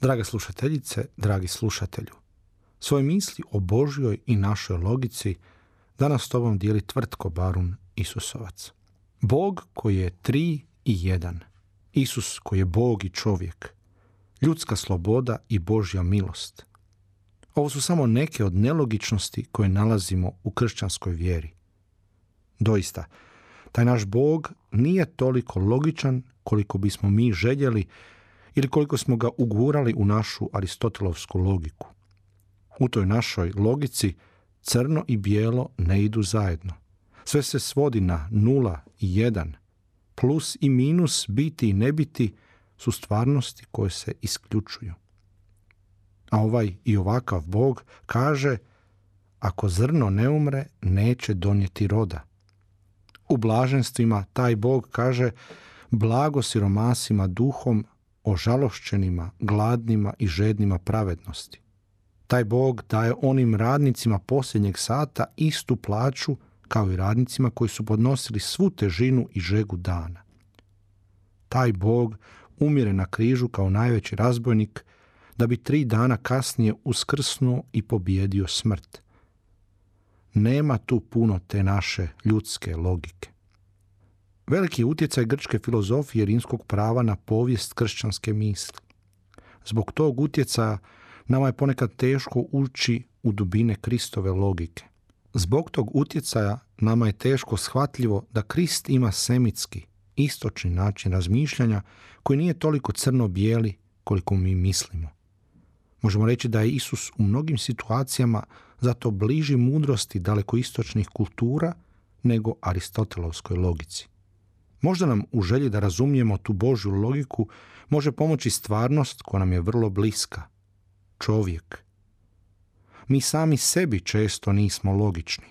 Draga slušateljice, dragi slušatelju, svoje misli o Božjoj i našoj logici danas s tobom dijeli tvrtko Barun Isusovac. Bog koji je tri i jedan. Isus koji je Bog i čovjek. Ljudska sloboda i Božja milost. Ovo su samo neke od nelogičnosti koje nalazimo u kršćanskoj vjeri. Doista, taj naš Bog nije toliko logičan koliko bismo mi željeli ili koliko smo ga ugurali u našu aristotelovsku logiku. U toj našoj logici crno i bijelo ne idu zajedno. Sve se svodi na nula i jedan. Plus i minus, biti i ne biti su stvarnosti koje se isključuju. A ovaj i ovakav Bog kaže ako zrno ne umre, neće donijeti roda. U blaženstvima taj Bog kaže blago siromasima duhom, ožalošćenima, gladnima i žednima pravednosti. Taj Bog daje onim radnicima posljednjeg sata istu plaću kao i radnicima koji su podnosili svu težinu i žegu dana. Taj Bog umire na križu kao najveći razbojnik da bi tri dana kasnije uskrsnuo i pobijedio smrt. Nema tu puno te naše ljudske logike. Veliki utjecaj grčke filozofije rimskog prava na povijest kršćanske misli. Zbog tog utjecaja nama je ponekad teško ući u dubine Kristove logike. Zbog tog utjecaja nama je teško shvatljivo da Krist ima semitski, istočni način razmišljanja koji nije toliko crno-bijeli koliko mi mislimo. Možemo reći da je Isus u mnogim situacijama zato bliži mudrosti daleko istočnih kultura nego aristotelovskoj logici. Možda nam u želji da razumijemo tu Božju logiku može pomoći stvarnost koja nam je vrlo bliska. Čovjek. Mi sami sebi često nismo logični.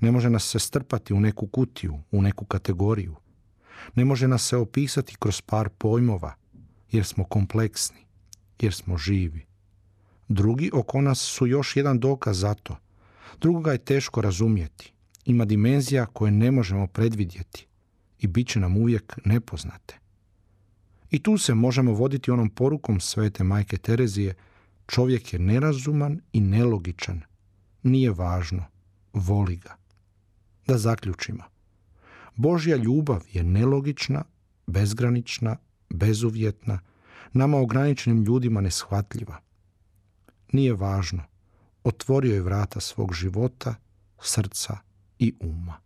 Ne može nas se strpati u neku kutiju, u neku kategoriju. Ne može nas se opisati kroz par pojmova, jer smo kompleksni, jer smo živi. Drugi oko nas su još jedan dokaz za to. Drugoga je teško razumjeti. Ima dimenzija koje ne možemo predvidjeti i bit će nam uvijek nepoznate. I tu se možemo voditi onom porukom svete majke Terezije, čovjek je nerazuman i nelogičan. Nije važno, voli ga. Da zaključimo. Božja ljubav je nelogična, bezgranična, bezuvjetna, nama ograničenim ljudima neshvatljiva. Nije važno, otvorio je vrata svog života, srca i uma.